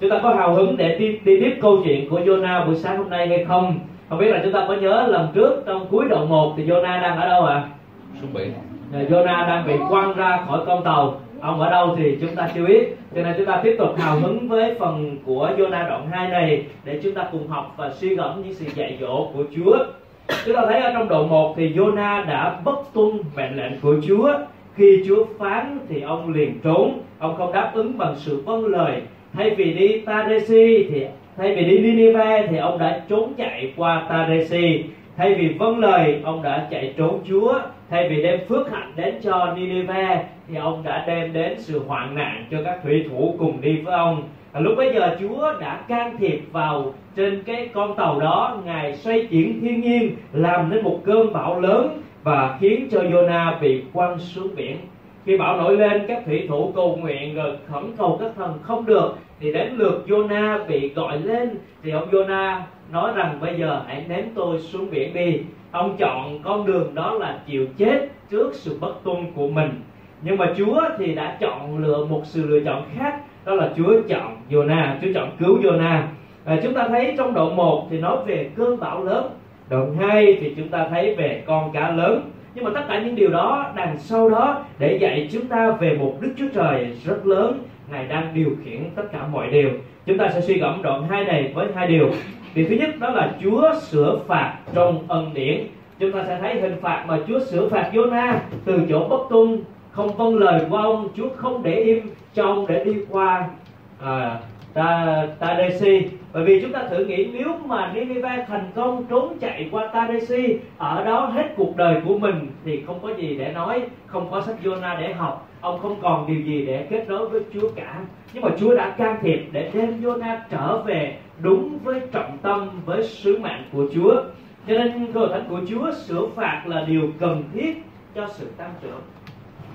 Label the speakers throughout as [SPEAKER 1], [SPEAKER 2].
[SPEAKER 1] chúng ta có hào hứng để đi, đi tiếp câu chuyện của Jonah buổi sáng hôm nay hay không? Không biết là chúng ta có nhớ lần trước trong cuối đoạn 1 thì Jonah đang ở đâu ạ? À?
[SPEAKER 2] xuống biển.
[SPEAKER 1] Jonah đang bị quăng ra khỏi con tàu. Ông ở đâu thì chúng ta chưa biết. Cho nên chúng ta tiếp tục hào hứng với phần của Jonah đoạn 2 này để chúng ta cùng học và suy gẫm những sự dạy dỗ của Chúa. Chúng ta thấy ở trong đoạn 1 thì Jonah đã bất tuân mệnh lệnh của Chúa. Khi Chúa phán thì ông liền trốn. Ông không đáp ứng bằng sự vâng lời thay vì đi Tadesi thì thay vì đi Nineveh thì ông đã trốn chạy qua Tadesi. Thay vì vâng lời, ông đã chạy trốn Chúa. Thay vì đem phước hạnh đến cho Nineveh thì ông đã đem đến sự hoạn nạn cho các thủy thủ cùng đi với ông. Và lúc bấy giờ Chúa đã can thiệp vào trên cái con tàu đó, ngài xoay chuyển thiên nhiên, làm nên một cơn bão lớn và khiến cho Jonah bị quăng xuống biển. Khi bão nổi lên, các thủy thủ cầu nguyện rồi khẩn cầu các thần không được thì đến lượt Jonah bị gọi lên thì ông Jonah nói rằng bây giờ hãy ném tôi xuống biển đi. Ông chọn con đường đó là chịu chết trước sự bất tuân của mình. Nhưng mà Chúa thì đã chọn lựa một sự lựa chọn khác đó là Chúa chọn Jonah Chúa chọn cứu Jonah. À, chúng ta thấy trong đoạn 1 thì nói về cơn bão lớn. Đoạn 2 thì chúng ta thấy về con cá lớn. Nhưng mà tất cả những điều đó đằng sau đó để dạy chúng ta về một Đức Chúa Trời rất lớn Ngài đang điều khiển tất cả mọi điều. Chúng ta sẽ suy gẫm đoạn 2 này với hai điều. Điều thứ nhất đó là Chúa sửa phạt trong ân điển. Chúng ta sẽ thấy hình phạt mà Chúa sửa phạt Jonah từ chỗ bất tuân không vâng lời của ông Chúa không để im cho ông để đi qua à, Ta, Tadesi bởi vì chúng ta thử nghĩ, nếu mà Nineveh thành công trốn chạy qua Tadesi, ở đó hết cuộc đời của mình, thì không có gì để nói, không có sách Jonah để học, ông không còn điều gì để kết nối với Chúa cả. Nhưng mà Chúa đã can thiệp để đem Jonah trở về đúng với trọng tâm, với sứ mạng của Chúa. Cho nên cơ thánh của Chúa sửa phạt là điều cần thiết cho sự tăng trưởng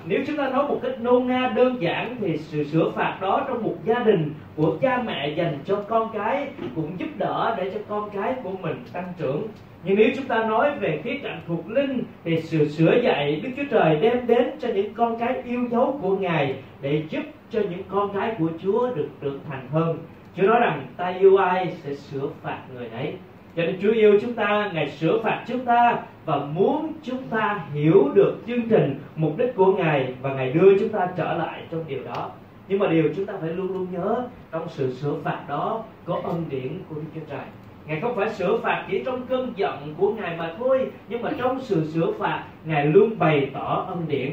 [SPEAKER 1] nếu chúng ta nói một cách nôn na, đơn giản thì sự sửa phạt đó trong một gia đình của cha mẹ dành cho con cái cũng giúp đỡ để cho con cái của mình tăng trưởng nhưng nếu chúng ta nói về khía cạnh thuộc linh thì sự sửa dạy Đức Chúa Trời đem đến cho những con cái yêu dấu của Ngài để giúp cho những con cái của Chúa được trưởng thành hơn. Chúa nói rằng, ta yêu ai sẽ sửa phạt người ấy cho nên Chúa yêu chúng ta, Ngài sửa phạt chúng ta và muốn chúng ta hiểu được chương trình, mục đích của Ngài và Ngài đưa chúng ta trở lại trong điều đó. Nhưng mà điều chúng ta phải luôn luôn nhớ, trong sự sửa phạt đó có ân điển của Đức Chúa Trời. Ngài không phải sửa phạt chỉ trong cơn giận của Ngài mà thôi, Nhưng mà trong sự sửa phạt, Ngài luôn bày tỏ ân điển.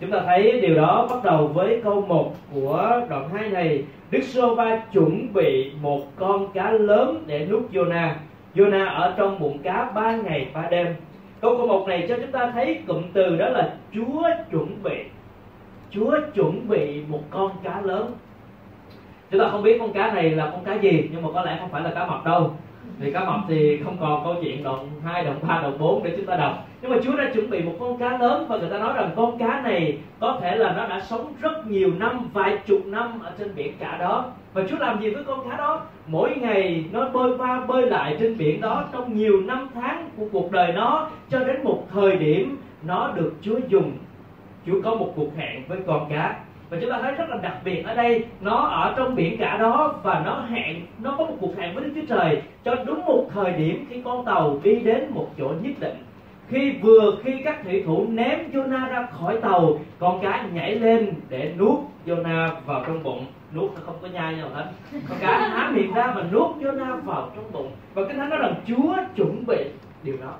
[SPEAKER 1] Chúng ta thấy điều đó bắt đầu với câu 1 của đoạn 2 này. Đức Sova chuẩn bị một con cá lớn để nuốt Jonah Jonah ở trong bụng cá ba ngày ba đêm. Câu câu một này cho chúng ta thấy cụm từ đó là Chúa chuẩn bị. Chúa chuẩn bị một con cá lớn. Chúng ta không biết con cá này là con cá gì, Nhưng mà có lẽ không phải là cá mập đâu thì cá mập thì không còn câu chuyện đoạn 2, đoạn 3, đoạn 4 để chúng ta đọc. Nhưng mà Chúa đã chuẩn bị một con cá lớn và người ta nói rằng con cá này có thể là nó đã sống rất nhiều năm vài chục năm ở trên biển cả đó. Và Chúa làm gì với con cá đó? Mỗi ngày nó bơi qua bơi lại trên biển đó trong nhiều năm tháng của cuộc đời nó cho đến một thời điểm nó được Chúa dùng. Chúa có một cuộc hẹn với con cá và chúng ta thấy rất là đặc biệt ở đây, nó ở trong biển cả đó và nó hẹn, nó có một cuộc hẹn với Đức Chúa Trời cho đúng một thời điểm khi con tàu đi đến một chỗ nhất định. Khi vừa khi các thủy thủ ném Jonah ra khỏi tàu, con cá nhảy lên để nuốt Jonah vào trong bụng. Nuốt nó không có nhai nhau hết. Con cá há miệng ra và nuốt Jonah vào trong bụng. Và cái thánh nói rằng Chúa chuẩn bị điều đó.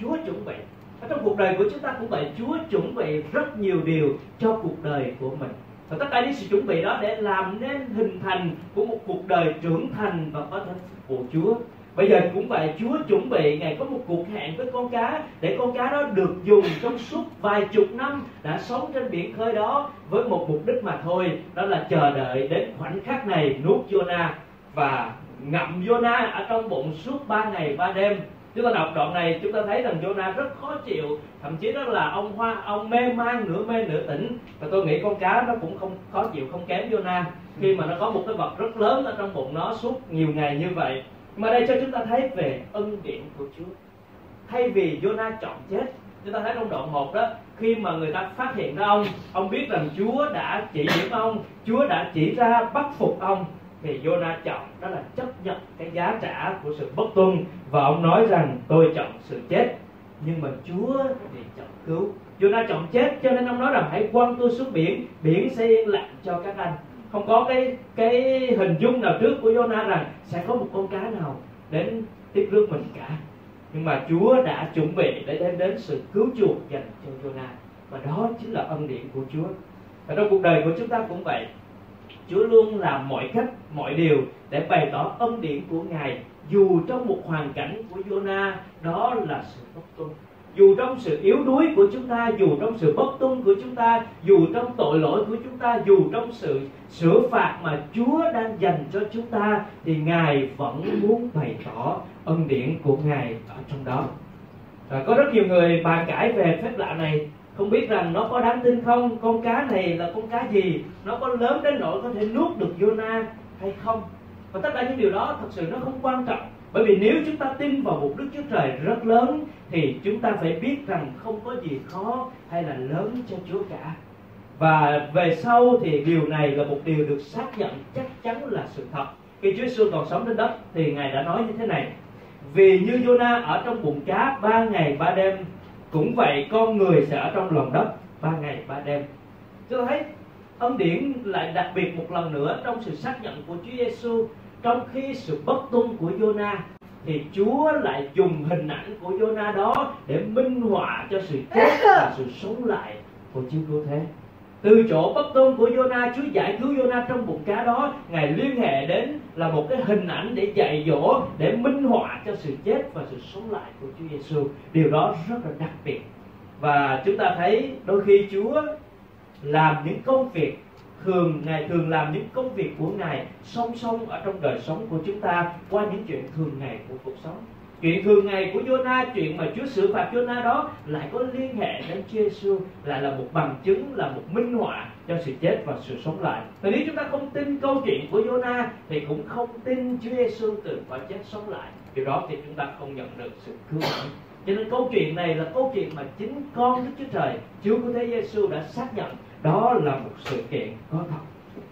[SPEAKER 1] Chúa chuẩn bị. Ở trong cuộc đời của chúng ta cũng vậy, Chúa chuẩn bị rất nhiều điều cho cuộc đời của mình và tất cả những sự chuẩn bị đó để làm nên hình thành của một cuộc đời trưởng thành và có thể phục vụ Chúa. Bây giờ cũng vậy, Chúa chuẩn bị, Ngài có một cuộc hẹn với con cá, Để con cá đó được dùng trong suốt vài chục năm Đã sống trên biển khơi đó Với một mục đích mà thôi, Đó là chờ đợi đến khoảnh khắc này nuốt Jonah Và ngậm Jonah ở trong bụng suốt ba ngày, ba đêm chúng ta đọc đoạn này, chúng ta thấy rằng Jonah rất khó chịu. Thậm chí đó là ông hoa, ông mê man, nửa mê, nửa tỉnh. Và tôi nghĩ con cá nó cũng không khó chịu, không kém Jonah. Khi mà nó có một cái vật rất lớn ở trong bụng nó suốt nhiều ngày như vậy. Mà đây cho chúng ta thấy về ân điển của Chúa. Thay vì Jonah chọn chết, chúng ta thấy trong đoạn 1 đó, khi mà người ta phát hiện ra ông ông biết rằng Chúa đã chỉ điểm ông, Chúa đã chỉ ra bắt phục ông thì Jonah chọn đó là chấp nhận cái giá trả của sự bất tuân và ông nói rằng, tôi chọn sự chết, nhưng mà Chúa thì chọn cứu. Jonah chọn chết, cho nên ông nói rằng, hãy quăng tôi xuống biển biển sẽ yên lặng cho các anh. Không có cái cái hình dung nào trước của Jonah rằng sẽ có một con cá nào đến tiếp rước mình cả. Nhưng mà Chúa đã chuẩn bị để đem đến sự cứu chuộc dành cho Jonah. Và đó chính là ân điển của Chúa. Và trong cuộc đời của chúng ta cũng vậy. Chúa luôn làm mọi cách, mọi điều để bày tỏ ân điển của Ngài. Dù trong một hoàn cảnh của Jonah, đó là sự bất tuân. Dù trong sự yếu đuối của chúng ta, dù trong sự bất tuân của chúng ta, dù trong tội lỗi của chúng ta, dù trong sự sửa phạt mà Chúa đang dành cho chúng ta, thì Ngài vẫn muốn bày tỏ ân điển của Ngài ở trong đó. Và có rất nhiều người bàn cãi về phép lạ này không biết rằng nó có đáng tin không? Con cá này là con cá gì? Nó có lớn đến nỗi có thể nuốt được Jonah hay không? Và tất cả những điều đó thật sự nó không quan trọng. Bởi vì nếu chúng ta tin vào một đức chúa trời rất lớn, thì chúng ta phải biết rằng không có gì khó hay là lớn cho chúa cả. Và về sau thì điều này là một điều được xác nhận chắc chắn là sự thật. Khi Chúa Giêsu còn sống trên đất, thì ngài đã nói như thế này. Vì như Jonah ở trong bụng cá ba ngày ba đêm cũng vậy, con người sẽ ở trong lòng đất ba ngày, ba đêm. Tôi thấy ân điển lại đặc biệt một lần nữa trong sự xác nhận của Chúa Giêsu trong khi sự bất tung của Jonah thì Chúa lại dùng hình ảnh của Jonah đó để minh họa cho sự chết và sự sống lại của Chúa cứu thế từ chỗ bất tôn của Jonah, Chúa giải cứu Jonah trong bụng cá đó, Ngài liên hệ đến là một cái hình ảnh để dạy dỗ, để minh họa cho sự chết và sự sống lại của Chúa Giêsu điều đó rất là đặc biệt. Và chúng ta thấy đôi khi Chúa làm những công việc thường, ngài thường làm những công việc của ngài song song ở trong đời sống của chúng ta qua những chuyện thường ngày của cuộc sống chuyện thường ngày của Jonah chuyện mà Chúa xử phạt Jonah đó lại có liên hệ đến Chúa Giêsu lại là một bằng chứng, là một minh họa cho sự chết và sự sống lại. Và nếu chúng ta không tin câu chuyện của Jonah thì cũng không tin Chúa Giêsu từ khỏi chết sống lại. Điều đó thì chúng ta không nhận được sự cứu rỗi. Cho nên câu chuyện này là câu chuyện mà chính con Đức Chúa Trời, Chúa của Thế Giêsu đã xác nhận đó là một sự kiện có thật.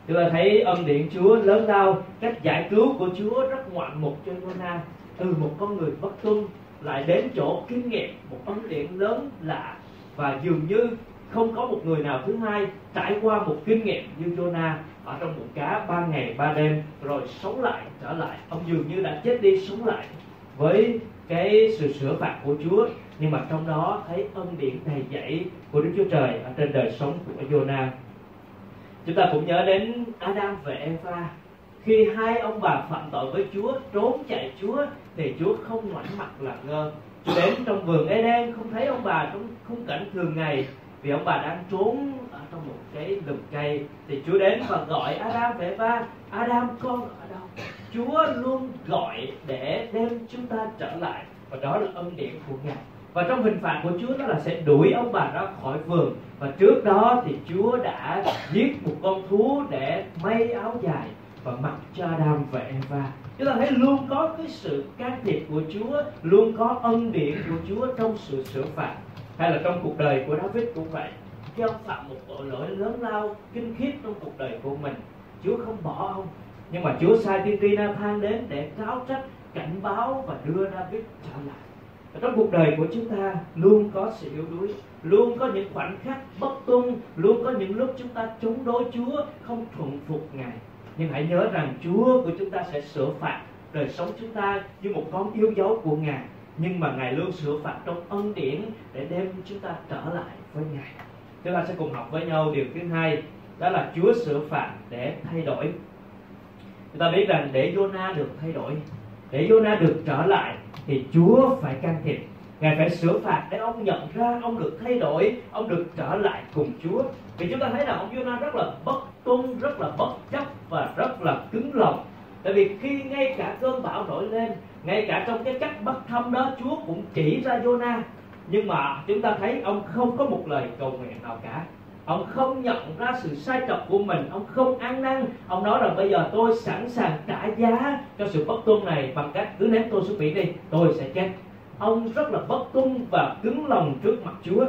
[SPEAKER 1] Chúng ta thấy âm điện Chúa lớn lao, cách giải cứu của Chúa rất ngoạn mục cho Jonah từ một con người bất tuân lại đến chỗ kinh nghiệm, một ân điện lớn lạ. Và dường như không có một người nào thứ hai trải qua một kinh nghiệm như Jonah ở trong bụng cá ba ngày ba đêm, rồi sống lại, trở lại. Ông dường như đã chết đi, sống lại với cái sự sửa phạt của Chúa. Nhưng mà trong đó thấy ân điển đầy dẫy của Đức Chúa Trời ở trên đời sống của Jonah. Chúng ta cũng nhớ đến Adam và Eva. Khi hai ông bà phạm tội với Chúa, trốn chạy Chúa thì Chúa không ngoảnh mặt làm ngơ. Chúa đến trong vườn Eden không thấy ông bà trong khung cảnh thường ngày. Vì ông bà đang trốn ở trong một cái lùm cây. Thì Chúa đến và gọi Adam và Eva Adam, con ở đâu? Chúa luôn gọi để đem chúng ta trở lại. Và đó là ân điển của Ngài. Và trong hình phạt của Chúa đó là sẽ đuổi ông bà ra khỏi vườn. Và trước đó thì Chúa đã giết một con thú để may áo dài và mặc cho Adam và Eva chúng ta thấy luôn có cái sự can thiệp của Chúa, luôn có ân điển của Chúa trong sự sửa phạt, hay là trong cuộc đời của David cũng vậy. Khi ông phạm một tội lỗi lớn lao, kinh khiếp trong cuộc đời của mình, Chúa không bỏ ông. Nhưng mà Chúa sai tiên tri Nathan đến để cáo trách, cảnh báo và đưa David trở lại. Và trong cuộc đời của chúng ta, luôn có sự yếu đuối, luôn có những khoảnh khắc bất tuân, luôn có những lúc chúng ta chống đối Chúa, không thuận phục Ngài nhưng hãy nhớ rằng Chúa của chúng ta sẽ sửa phạt đời sống chúng ta như một con yêu dấu của Ngài. Nhưng mà Ngài luôn sửa phạt trong ân điển để đem chúng ta trở lại với Ngài. Chúng ta sẽ cùng học với nhau điều thứ hai, đó là Chúa sửa phạt để thay đổi. Chúng ta biết rằng để Jonah được thay đổi, để Jonah được trở lại thì Chúa phải can thiệp. Ngài phải sửa phạt để ông nhận ra ông được thay đổi, ông được trở lại cùng Chúa. Vì chúng ta thấy là ông Jonah rất là bất tuân rất là bất chấp và rất là cứng lòng. Tại vì khi ngay cả cơn bão nổi lên, ngay cả trong cái cách bất thăm đó, Chúa cũng chỉ ra Jonah nhưng mà chúng ta thấy ông không có một lời cầu nguyện nào cả. Ông không nhận ra sự sai trật của mình. Ông không ăn năn. Ông nói rằng bây giờ tôi sẵn sàng trả giá cho sự bất tuân này bằng cách cứ ném tôi xuống biển đi, tôi sẽ chết. Ông rất là bất tuân và cứng lòng trước mặt chúa.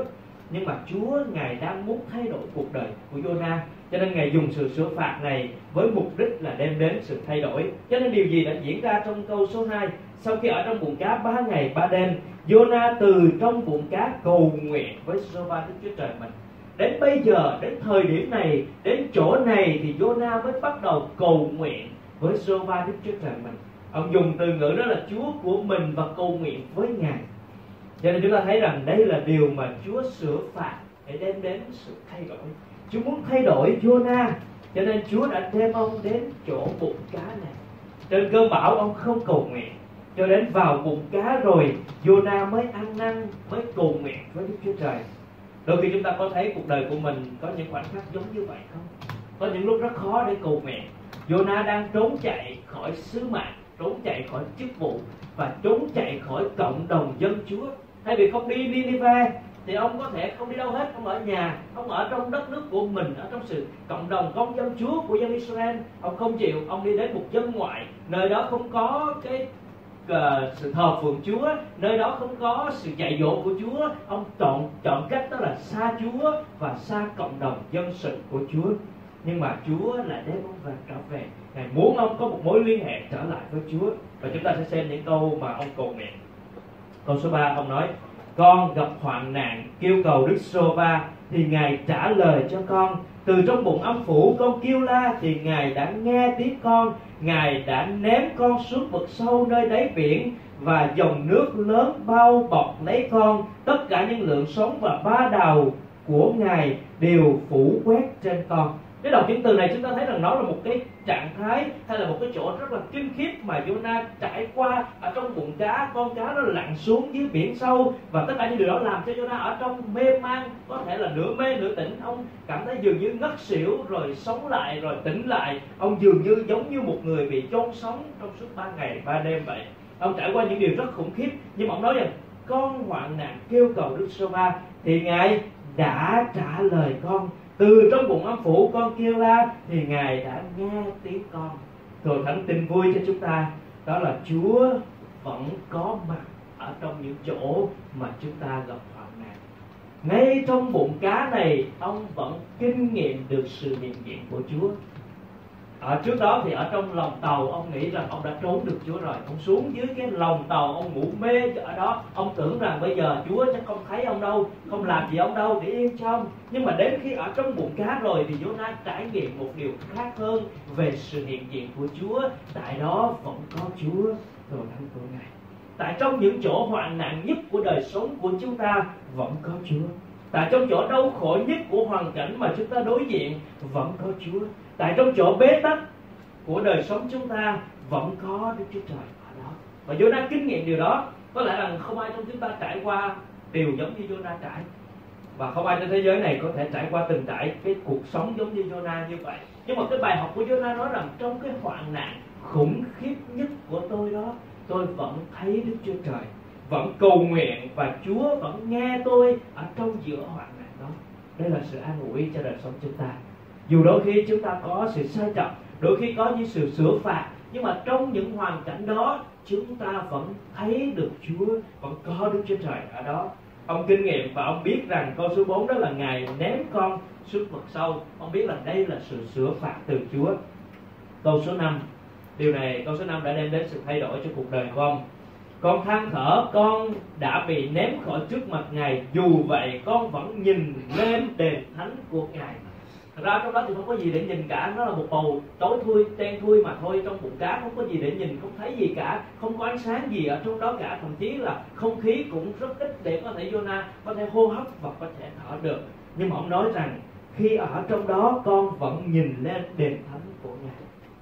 [SPEAKER 1] Nhưng mà chúa, ngài đang muốn thay đổi cuộc đời của Jonah cho nên ngài dùng sự sửa phạt này với mục đích là đem đến sự thay đổi. Cho nên điều gì đã diễn ra trong câu số 2 sau khi ở trong bụng cá ba ngày, ba đêm Jonah từ trong bụng cá cầu nguyện với Jehovah Đức Chúa Trời mình. Đến bây giờ, đến thời điểm này, đến chỗ này thì Jonah mới bắt đầu cầu nguyện với Jehovah Đức Chúa Trời mình. Ông dùng từ ngữ đó là Chúa của mình và cầu nguyện với Ngài. Cho nên chúng ta thấy rằng đây là điều mà Chúa sửa phạt để đem đến sự thay đổi. Chúa muốn thay đổi Jonah cho nên Chúa đã đem ông đến chỗ bụng cá này. Trên cơn bão ông không cầu nguyện, cho đến vào bụng cá rồi Jonah mới ăn năn, mới cầu nguyện với Đức Chúa Trời. Đôi khi chúng ta có thấy cuộc đời của mình có những khoảnh khắc giống như vậy không? Có những lúc rất khó để cầu nguyện. Jonah đang trốn chạy khỏi sứ mạng, trốn chạy khỏi chức vụ và trốn chạy khỏi cộng đồng dân Chúa. Thay vì không đi Nineveh thì ông có thể không đi đâu hết ông ở nhà ông ở trong đất nước của mình ở trong sự cộng đồng công dân chúa của dân israel. Ông không chịu ông đi đến một dân ngoại nơi đó không có cái uh, sự thờ phượng chúa nơi đó không có sự dạy dỗ của chúa. Ông chọn chọn cách đó là xa chúa và xa cộng đồng dân sự của chúa. Nhưng mà chúa lại đem ông về trở về. Ngài muốn ông có một mối liên hệ trở lại với chúa. Và chúng ta sẽ xem những câu mà ông cầu nguyện. Câu số 3 ông nói con gặp hoạn nạn, kêu cầu Đức Sova thì Ngài trả lời cho con. Từ trong bụng âm phủ, con kêu la, thì Ngài đã nghe tiếng con. Ngài đã ném con xuống vực sâu nơi đáy biển, và dòng nước lớn bao bọc lấy con. Tất cả những lượng sống và ba đầu của Ngài đều phủ quét trên con cái đọc những từ này chúng ta thấy rằng nó là một cái trạng thái hay là một cái chỗ rất là kinh khiếp mà Jonah trải qua ở trong bụng cá. Con cá nó lặn xuống dưới biển sâu và tất cả những điều đó làm cho Jonah ở trong mê man, có thể là nửa mê, nửa tỉnh. Ông cảm thấy dường như ngất xỉu, rồi sống lại, rồi tỉnh lại. Ông dường như giống như một người bị chôn sống trong suốt ba ngày, ba đêm vậy. Ông trải qua những điều rất khủng khiếp, nhưng mà ông nói rằng, con hoạn nạn kêu cầu Đức Sô Va thì ngài đã trả lời con từ trong bụng âm phủ con kêu la thì ngài đã nghe tiếng con. Rồi thánh tin vui cho chúng ta, đó là chúa vẫn có mặt ở trong những chỗ mà chúng ta gặp hoạn nạn. Ngay trong bụng cá này, ông vẫn kinh nghiệm được sự hiện diện của chúa ở trước đó thì ở trong lòng tàu, ông nghĩ rằng ông đã trốn được Chúa rồi. Ông xuống dưới cái lòng tàu, ông ngủ mê ở đó. Ông tưởng rằng bây giờ Chúa chắc không thấy ông đâu, không làm gì ông đâu, để yên trong nhưng mà đến khi ở trong bụng cá rồi thì Jonah trải nghiệm một điều khác hơn về sự hiện diện của Chúa. Tại đó vẫn có Chúa rồi thánh của Ngài. Tại trong những chỗ hoạn nạn nhất của đời sống của chúng ta, vẫn có Chúa. Tại trong chỗ đau khổ nhất của hoàn cảnh mà chúng ta đối diện, vẫn có Chúa tại trong chỗ bế tắc của đời sống chúng ta vẫn có Đức Chúa Trời ở đó. Và Jonah kinh nghiệm điều đó. Có lẽ rằng không ai trong chúng ta trải qua điều giống như Jonah trải. Và không ai trên thế giới này có thể trải qua từng trải cái cuộc sống giống như Jonah như vậy. Nhưng mà cái bài học của Jonah nói rằng trong cái hoạn nạn khủng khiếp nhất của tôi đó, tôi vẫn thấy Đức Chúa Trời, vẫn cầu nguyện và Chúa vẫn nghe tôi ở trong giữa hoạn nạn đó. Đây là sự an ủi cho đời sống chúng ta dù đôi khi chúng ta có sự sai trật đôi khi có những sự sửa phạt, nhưng mà trong những hoàn cảnh đó, chúng ta vẫn thấy được Chúa, vẫn có Đức Chúa Trời ở đó. Ông kinh nghiệm và ông biết rằng câu số 4 đó là ngài ném con xuống vực sâu. Ông biết là đây là sự sửa phạt từ Chúa. Câu số 5 điều này, câu số 5 đã đem đến sự thay đổi cho cuộc đời của ông. Con than thở, con đã bị ném khỏi trước mặt ngài. Dù vậy, con vẫn nhìn lên đền thánh của ngài. Thật ra trong đó thì không có gì để nhìn cả, nó là một bầu tối thui, đen thui mà thôi, trong bụng cá không có gì để nhìn, không thấy gì cả, không có ánh sáng gì ở trong đó cả, thậm chí là không khí cũng rất ít để có thể Jonah có thể hô hấp và có thể thở được nhưng mà ông nói rằng, khi ở trong đó, con vẫn nhìn lên đền thánh của ngài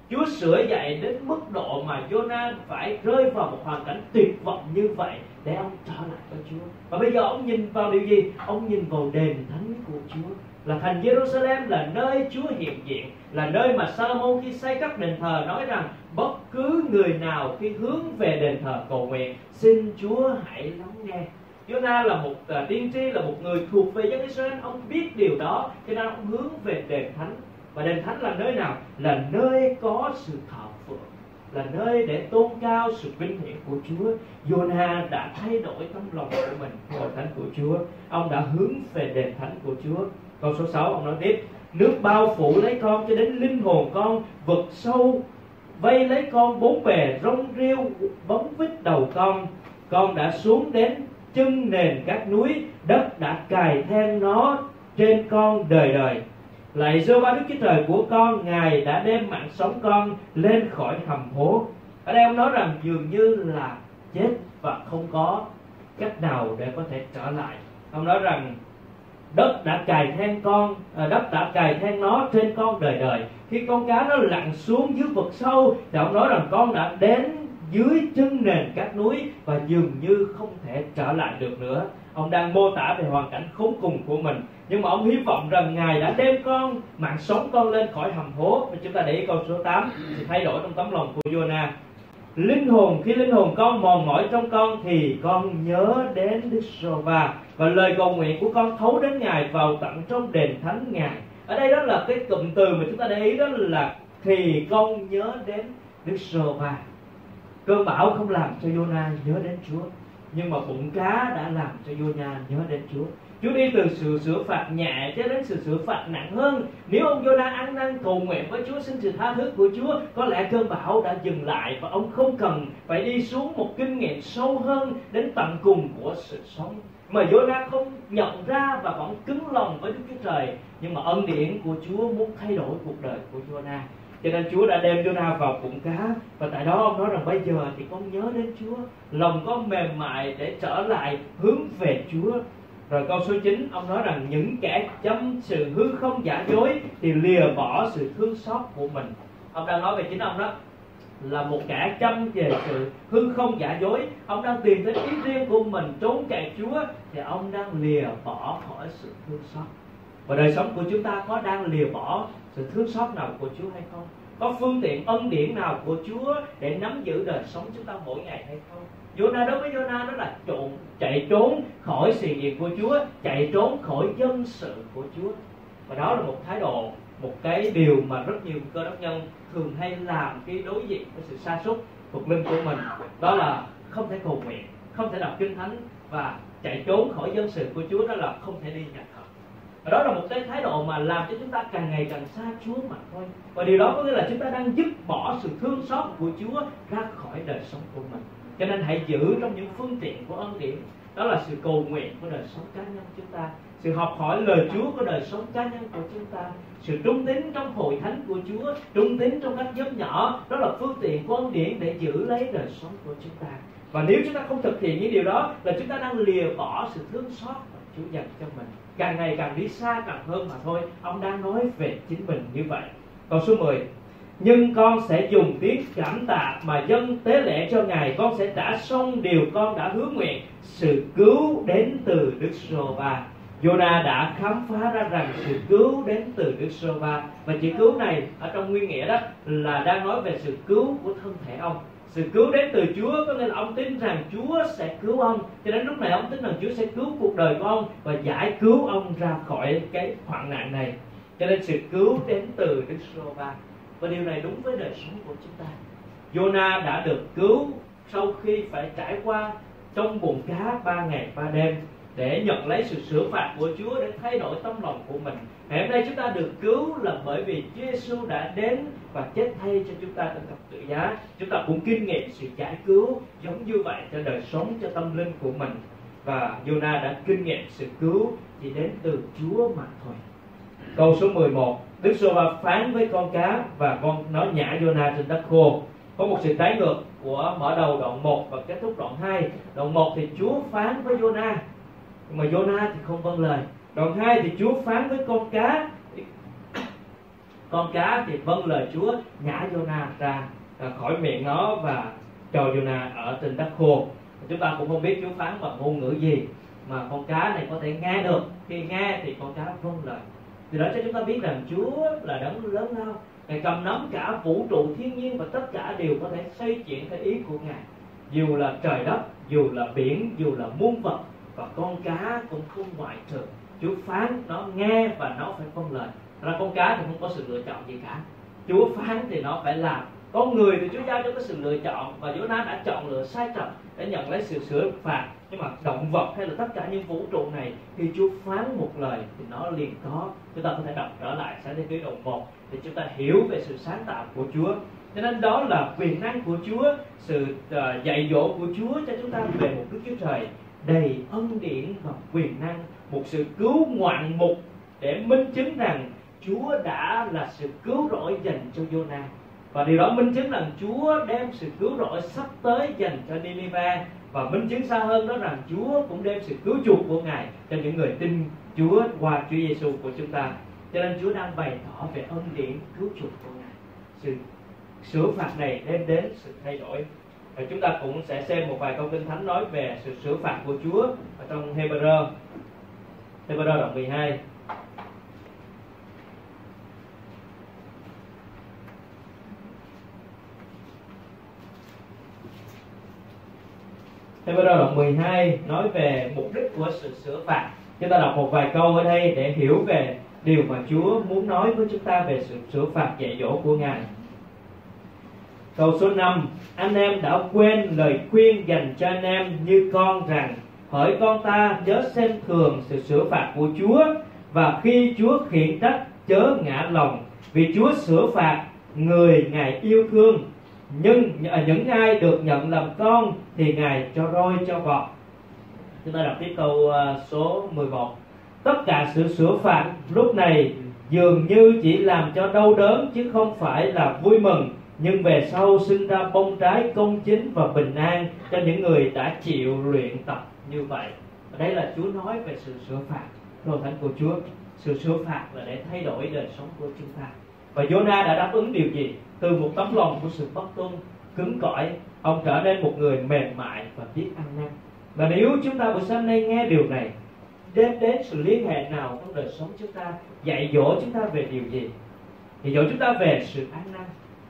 [SPEAKER 1] Chúa sửa dạy đến mức độ mà Jonah phải rơi vào một hoàn cảnh tuyệt vọng như vậy để ông trở lại với Chúa. Và bây giờ ông nhìn vào điều gì? Ông nhìn vào đền thánh của Chúa là thành Jerusalem là nơi Chúa hiện diện là nơi mà Salomon khi xây các đền thờ nói rằng bất cứ người nào khi hướng về đền thờ cầu nguyện xin Chúa hãy lắng nghe. Jonah là một uh, tiên tri là một người thuộc về dân Israel. Ông biết điều đó cho nên ông hướng về đền thánh. Và đền thánh là nơi nào? Là nơi có sự thờ phượng là nơi để tôn cao sự vinh hiển của Chúa. Jonah đã thay đổi tâm lòng của mình hội thánh của Chúa. Ông đã hướng về đền thánh của Chúa câu số 6 ông nói tiếp, nước bao phủ lấy con cho đến linh hồn con vực sâu vây lấy con bốn bề rong rêu bóng vít đầu con. Con đã xuống đến chân nền các núi, đất đã cài then nó trên con đời đời. Lạy giê ba đức chúa trời của con, ngài đã đem mạng sống con lên khỏi hầm hố. Ở đây ông nói rằng dường như là chết và không có cách nào để có thể trở lại. Ông nói rằng đất đã cài then con à, đất đã cài then nó trên con đời đời. Khi con cá nó lặn xuống dưới vực sâu thì ông nói rằng con đã đến dưới chân nền các núi và dường như không thể trở lại được nữa. Ông đang mô tả về hoàn cảnh khốn cùng của mình. Nhưng mà ông hy vọng rằng ngài đã đem con, mạng sống con lên khỏi hầm hố. Và chúng ta để ý câu số 8 thì thay đổi trong tấm lòng của Jonah linh hồn, khi linh hồn con mòn mỏi trong con thì con nhớ đến Đức Giê-hô-va và lời cầu nguyện của con thấu đến ngài vào tận trong đền thánh ngài. Ở đây đó là cái cụm từ mà chúng ta để ý, đó là thì con nhớ đến Đức Giê-hô-va cơn bão không làm cho Jonah nhớ đến Chúa, nhưng mà bụng cá đã làm cho Jonah nhớ đến Chúa. Chúa đi từ sự sửa phạt nhẹ cho đến sự sửa phạt nặng hơn. Nếu ông Jonah ăn năn cầu nguyện với Chúa, xin sự tha thứ của Chúa, Có lẽ cơn bão đã dừng lại Và ông không cần phải đi xuống một kinh nghiệm sâu hơn Đến tận cùng của sự sống. Mà Jonah không nhận ra và vẫn cứng lòng với Đức Chúa Trời, Nhưng mà ân điển của Chúa muốn thay đổi cuộc đời của Jonah. Cho nên Chúa đã đem Jonah vào bụng cá, và tại đó ông nói rằng bây giờ thì con nhớ đến Chúa, lòng con mềm mại để trở lại hướng về Chúa rồi câu số 9 ông nói rằng những kẻ chấm sự hư không giả dối thì lìa bỏ sự thương xót của mình. Ông đang nói về chính ông đó. Là một kẻ chăm về sự hư không giả dối, ông đang tìm thấy ý riêng của mình, trốn chạy chúa, thì ông đang lìa bỏ khỏi sự thương xót. Và đời sống của chúng ta có đang lìa bỏ sự thương xót nào của chúa hay không? Có phương tiện, ân điển nào của chúa để nắm giữ đời sống chúng ta mỗi ngày hay không? Jonah đối với Jonah đó là trộn, chạy trốn khỏi sự nghiệp của Chúa, chạy trốn khỏi dân sự của Chúa. Và đó là một thái độ, một cái điều mà rất nhiều cơ đốc nhân thường hay làm cái đối diện với sự sa sút thuộc linh của mình. Đó là không thể cầu nguyện, không thể đọc kinh thánh và chạy trốn khỏi dân sự của Chúa, đó là không thể đi nhà thờ. Và đó là một cái thái độ mà làm cho chúng ta càng ngày càng xa Chúa mà thôi. Và điều đó có nghĩa là chúng ta đang dứt bỏ sự thương xót của Chúa ra khỏi đời sống của mình cho nên hãy giữ trong những phương tiện của ân điển. Đó là sự cầu nguyện của đời sống cá nhân chúng ta. Sự học hỏi lời Chúa của đời sống cá nhân của chúng ta. Sự trung tín trong hội thánh của Chúa, trung tín trong các nhóm nhỏ, đó là phương tiện của ân điển để giữ lấy đời sống của chúng ta. Và nếu chúng ta không thực hiện những điều đó, là chúng ta đang lìa bỏ sự thương xót mà Chúa dành cho mình. Càng ngày càng đi xa càng hơn mà thôi. Ông đang nói về chính mình như vậy. Câu số 10 nhưng con sẽ dùng tiếng cảm tạ mà dân tế lễ cho ngài. Con sẽ trả xong điều con đã hứa nguyện. Sự cứu đến từ đức sô va Jonah đã khám phá ra rằng sự cứu đến từ Đức Sô Va và chữ cứu này ở trong nguyên nghĩa đó là đang nói về sự cứu của thân thể ông. Sự cứu đến từ Chúa, có nghĩa là ông tin rằng Chúa sẽ cứu ông. Cho đến lúc này ông tin rằng Chúa sẽ cứu cuộc đời của ông và giải cứu ông ra khỏi cái hoạn nạn này. Cho nên sự cứu đến từ Đức Sô Va và điều này đúng với đời sống của chúng ta Jonah đã được cứu sau khi phải trải qua trong bụng cá ba ngày ba đêm để nhận lấy sự sửa phạt của Chúa để thay đổi tâm lòng của mình. Ngày hôm nay chúng ta được cứu là bởi vì Chúa Giêsu đã đến và chết thay cho chúng ta trên thập tự giá. Chúng ta cũng kinh nghiệm sự giải cứu giống như vậy cho đời sống, cho tâm linh của mình. Và Jonah đã kinh nghiệm sự cứu chỉ đến từ Chúa mà thôi. Câu số 11 Đức sô va phán với con cá và con nó nhả Jonah trên đất khô. Có một sự trái ngược của mở đầu đoạn 1 và kết thúc đoạn 2 đoạn 1 thì Chúa phán với Jonah nhưng mà Jonah thì không vâng lời. Đoạn 2 thì Chúa phán với con cá. Con cá thì vâng lời Chúa, nhả Jonah ra à, khỏi miệng nó và cho Jonah ở trên đất khô. Chúng ta cũng không biết Chúa phán bằng ngôn ngữ gì, mà con cá này có thể nghe được. Khi nghe thì con cá vâng lời thì đó cho chúng ta biết rằng Chúa là đấng lớn lao, Ngài cầm nắm cả vũ trụ thiên nhiên và tất cả đều có thể xây chuyển theo ý của Ngài. Dù là trời đất, dù là biển, dù là muôn vật, và con cá cũng không ngoại trừ. Chúa phán nó nghe và nó phải vâng lời. Ra con cá thì không có sự lựa chọn gì cả. Chúa phán thì nó phải làm. Con người thì Chúa giao cho cái sự lựa chọn và Chúa đã chọn lựa sai trật để nhận lấy sự sửa phạt. Nhưng mà động vật hay là tất cả những vũ trụ này khi Chúa phán một lời thì nó liền có. Chúng ta có thể đọc trở lại sáng thế ký đầu một để chúng ta hiểu về sự sáng tạo của Chúa. Cho nên đó là quyền năng của Chúa sự uh, dạy dỗ của Chúa cho chúng ta về một Đức Chúa Trời đầy ân điển và quyền năng một sự cứu ngoạn mục để minh chứng rằng Chúa đã là sự cứu rỗi dành cho Jonah và điều đó minh chứng rằng Chúa đem sự cứu rỗi sắp tới dành cho Nineveh và minh chứng xa hơn đó rằng Chúa cũng đem sự cứu chuộc của Ngài cho những người tin Chúa qua Chúa Giêsu của chúng ta. Cho nên Chúa đang bày tỏ về ân điển cứu chuộc của Ngài. Sự sửa phạt này đem đến sự thay đổi. Và chúng ta cũng sẽ xem một vài câu kinh thánh nói về sự sửa phạt của Chúa ở trong Hebrew. Hebrew đoạn 12 Hebrew đoạn 12 nói về mục đích của sự sửa phạt. Chúng ta đọc một vài câu ở đây để hiểu về điều mà Chúa muốn nói với chúng ta về sự sửa phạt dạy dỗ của Ngài. Câu số 5 Anh em đã quên lời khuyên dành cho anh em như con rằng, Hỡi con ta, nhớ xem thường sự sửa phạt của Chúa, Và khi Chúa khiển trách, chớ ngã lòng, Vì Chúa sửa phạt người Ngài yêu thương nhưng à, những ai được nhận làm con thì ngài cho roi cho vọt chúng ta đọc tiếp câu à, số 11 tất cả sự sửa phạt lúc này dường như chỉ làm cho đau đớn chứ không phải là vui mừng. Nhưng về sau sinh ra bông trái công chính và bình an cho những người đã chịu luyện tập như vậy. Đây là Chúa nói về sự sửa phạt. Đồ thánh của Chúa sự sửa phạt là để thay đổi đời sống của chúng ta và Jonah đã đáp ứng điều gì? Từ một tấm lòng của sự bất tuân cứng cỏi, ông trở nên một người mềm mại và biết ăn năn. Và nếu chúng ta buổi sáng nay nghe điều này, đem đến sự liên hệ nào trong đời sống chúng ta, dạy dỗ chúng ta về điều gì? Thì dỗ chúng ta về sự ăn năn.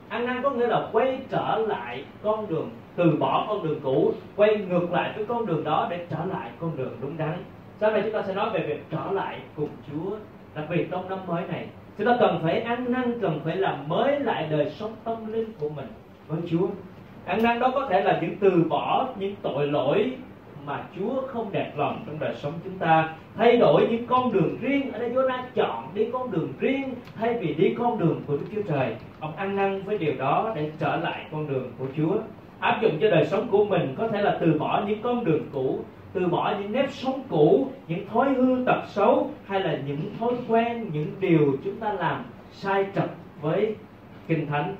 [SPEAKER 1] Ăn năn có nghĩa là quay trở lại con đường, từ bỏ con đường cũ, quay ngược lại với con đường đó để trở lại con đường đúng đắn. Sau này chúng ta sẽ nói về việc trở lại cùng Chúa, đặc biệt trong năm mới này chúng ta cần phải ăn năn, cần phải làm mới lại đời sống tâm linh của mình. Với Chúa. Ăn năn đó có thể là những từ bỏ, những tội lỗi mà Chúa không đẹp lòng trong đời sống chúng ta. Thay đổi những con đường riêng. Ở đây Chúa đã chọn đi con đường riêng thay vì đi con đường của Đức Chúa Trời. Ông ăn năn với điều đó để trở lại con đường của Chúa. Áp dụng cho đời sống của mình có thể là từ bỏ những con đường cũ từ bỏ những nếp sống cũ, những thói hư tật xấu, hay là những thói quen, những điều chúng ta làm sai trật với kinh thánh.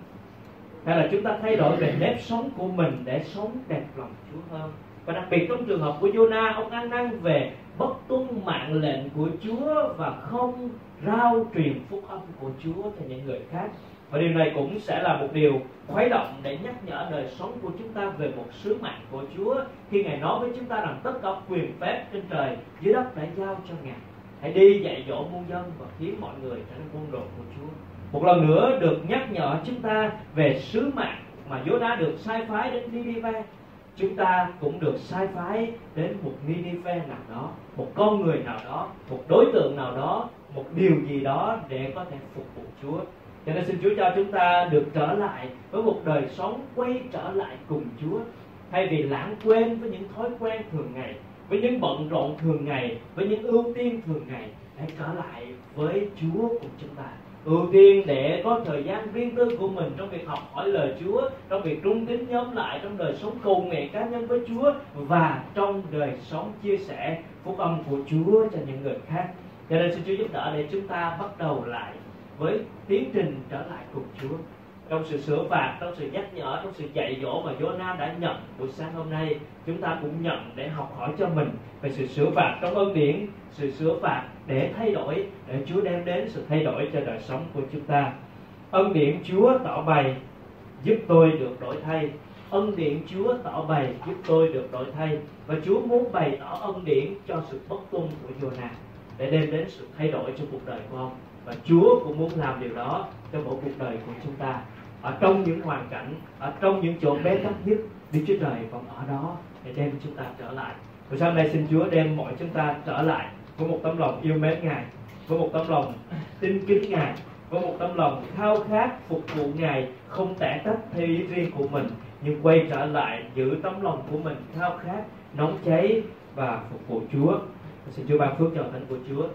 [SPEAKER 1] Hay là chúng ta thay đổi về nếp sống của mình để sống đẹp lòng Chúa hơn. Và đặc biệt trong trường hợp của Jonah, ông ăn năn về bất tuân mạng lệnh của Chúa và không rao truyền phúc âm của Chúa cho những người khác và điều này cũng sẽ là một điều khuấy động để nhắc nhở đời sống của chúng ta về một sứ mạng của Chúa. Khi Ngài nói với chúng ta rằng tất cả quyền phép trên trời, dưới đất đã giao cho Ngài. Hãy đi dạy dỗ muôn dân và khiến mọi người trở nên quân đội của Chúa. Một lần nữa được nhắc nhở chúng ta về sứ mạng mà Chúa đã được sai phái đến Nineveh. Chúng ta cũng được sai phái đến một Ninive nào đó, một con người nào đó, một đối tượng nào đó, một điều gì đó để có thể phục vụ Chúa cho nên xin Chúa cho chúng ta được trở lại với một đời sống quay trở lại cùng Chúa. Thay vì lãng quên với những thói quen thường ngày, với những bận rộn thường ngày, với những ưu tiên thường ngày, hãy trở lại với Chúa cùng chúng ta. Ưu tiên để có thời gian riêng tư của mình trong việc học hỏi lời Chúa, trong việc trung tín nhóm lại, trong đời sống cầu nguyện cá nhân với Chúa và trong đời sống chia sẻ phúc âm của Chúa cho những người khác. Cho nên xin Chúa giúp đỡ để chúng ta bắt đầu lại với tiến trình trở lại cùng Chúa. Trong sự sửa phạt, trong sự nhắc nhở, trong sự dạy dỗ mà Jonah đã nhận buổi sáng hôm nay, chúng ta cũng nhận để học hỏi cho mình về sự sửa phạt trong ân điển, sự sửa phạt để thay đổi, để Chúa đem đến sự thay đổi cho đời sống của chúng ta. Ân điển Chúa tỏ bày giúp tôi được đổi thay. Ân điển Chúa tỏ bày giúp tôi được đổi thay và Chúa muốn bày tỏ ân điển cho sự bất tuân của Jonah để đem đến sự thay đổi cho cuộc đời của ông và Chúa cũng muốn làm điều đó cho mỗi cuộc đời của chúng ta. Ở trong những hoàn cảnh, ở trong những chỗ bé tắc nhất, Đức Chúa Trời vẫn ở đó để đem chúng ta trở lại. Và sau này xin Chúa đem mọi chúng ta trở lại với một tấm lòng yêu mến Ngài, với một tấm lòng tin kính Ngài, với một tấm lòng khao khát phục vụ Ngài không tẻ tách theo ý riêng của mình, nhưng quay trở lại giữ tấm lòng của mình khao khát, nóng cháy và phục vụ Chúa. Xin Chúa ban phước cho thánh của Chúa.